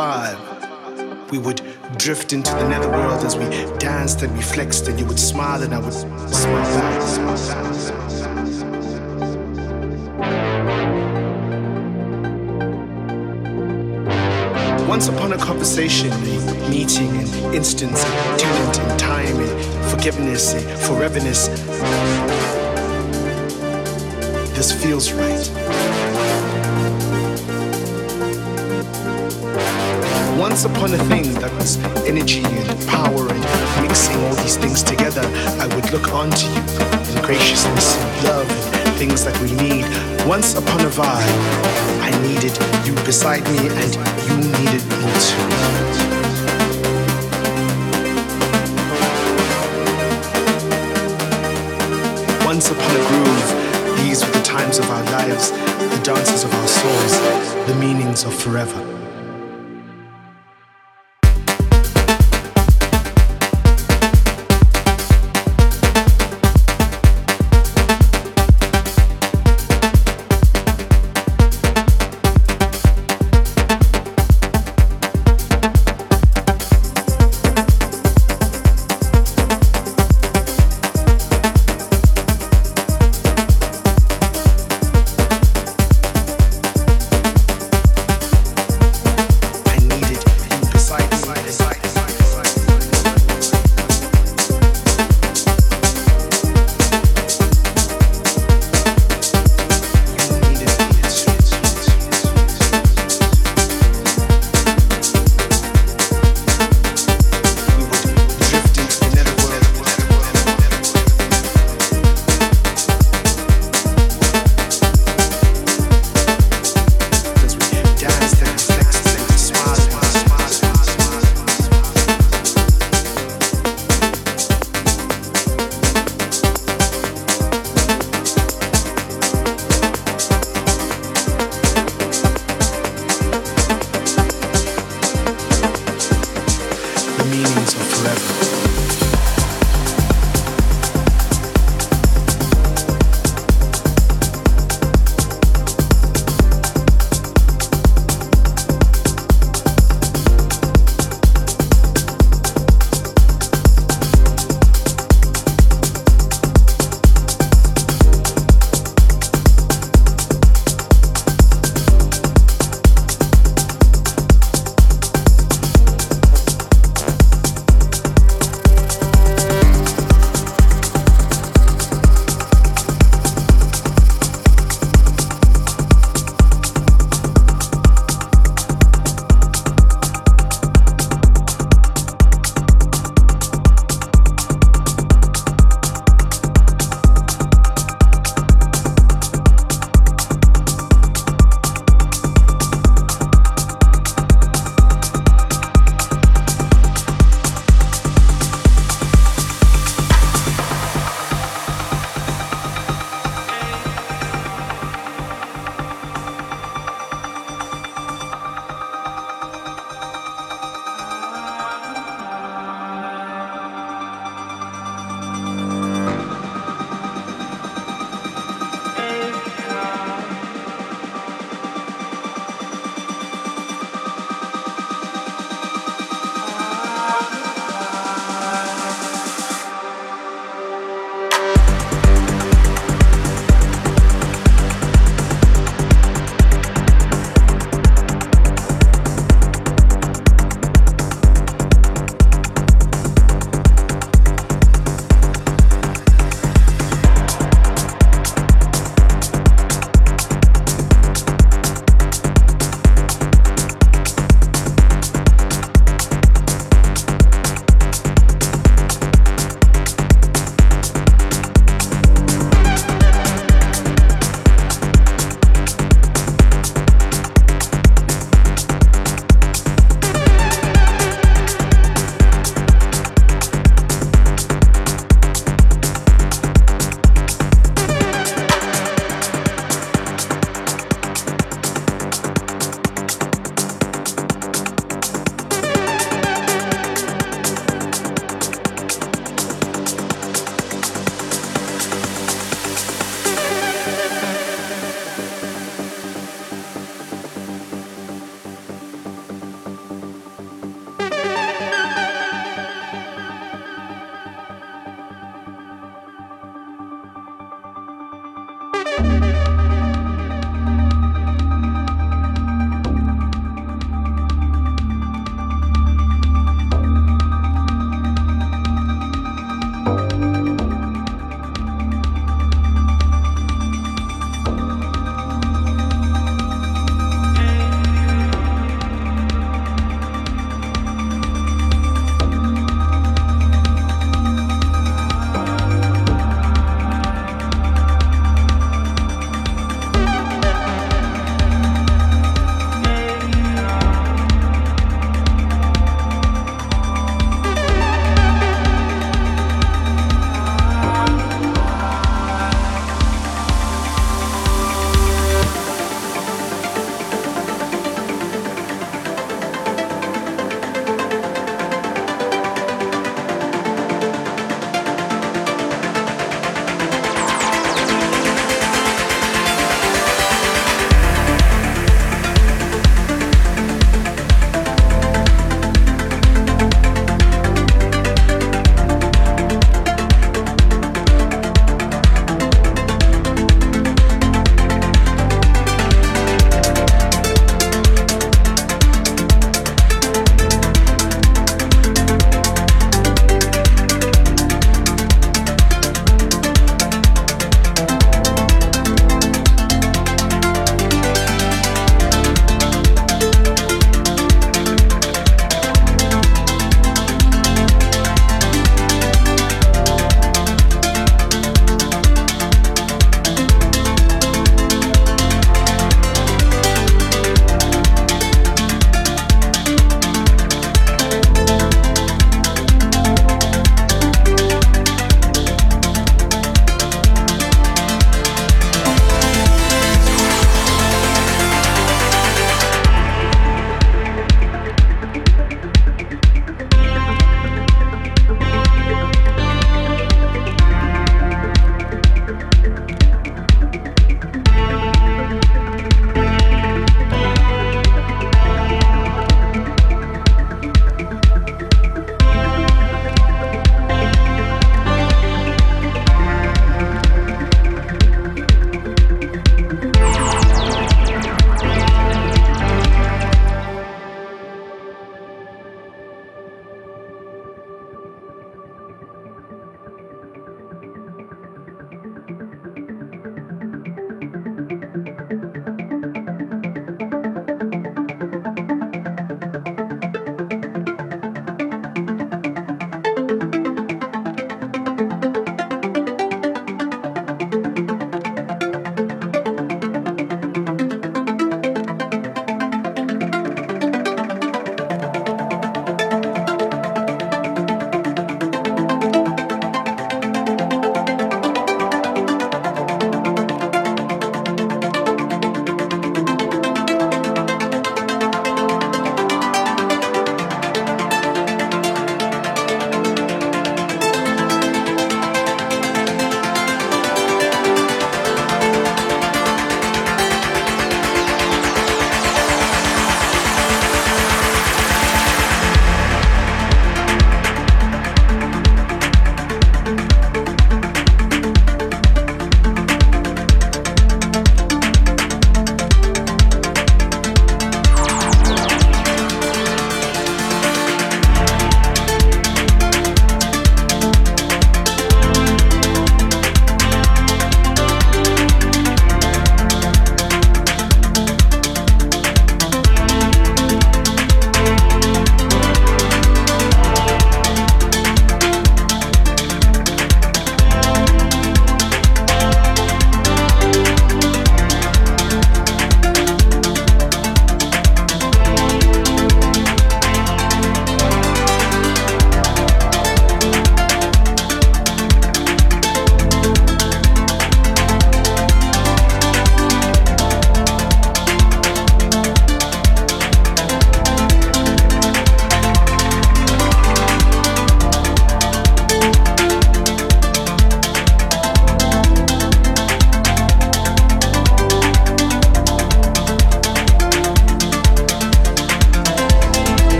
vibe. We would drift into the netherworld as we danced and we flexed, and you would smile, and I would smile back. Once upon a conversation, a meeting, an instance, a tenant in time, and forgiveness, and foreverness, this feels right. once upon a thing that was energy and power and mixing all these things together, I would look onto you in graciousness and love and things that we need. Once upon a vibe, I needed you beside me and you needed me too. Once upon a groove, these were the times of our lives, the dances of our souls, the meanings of forever.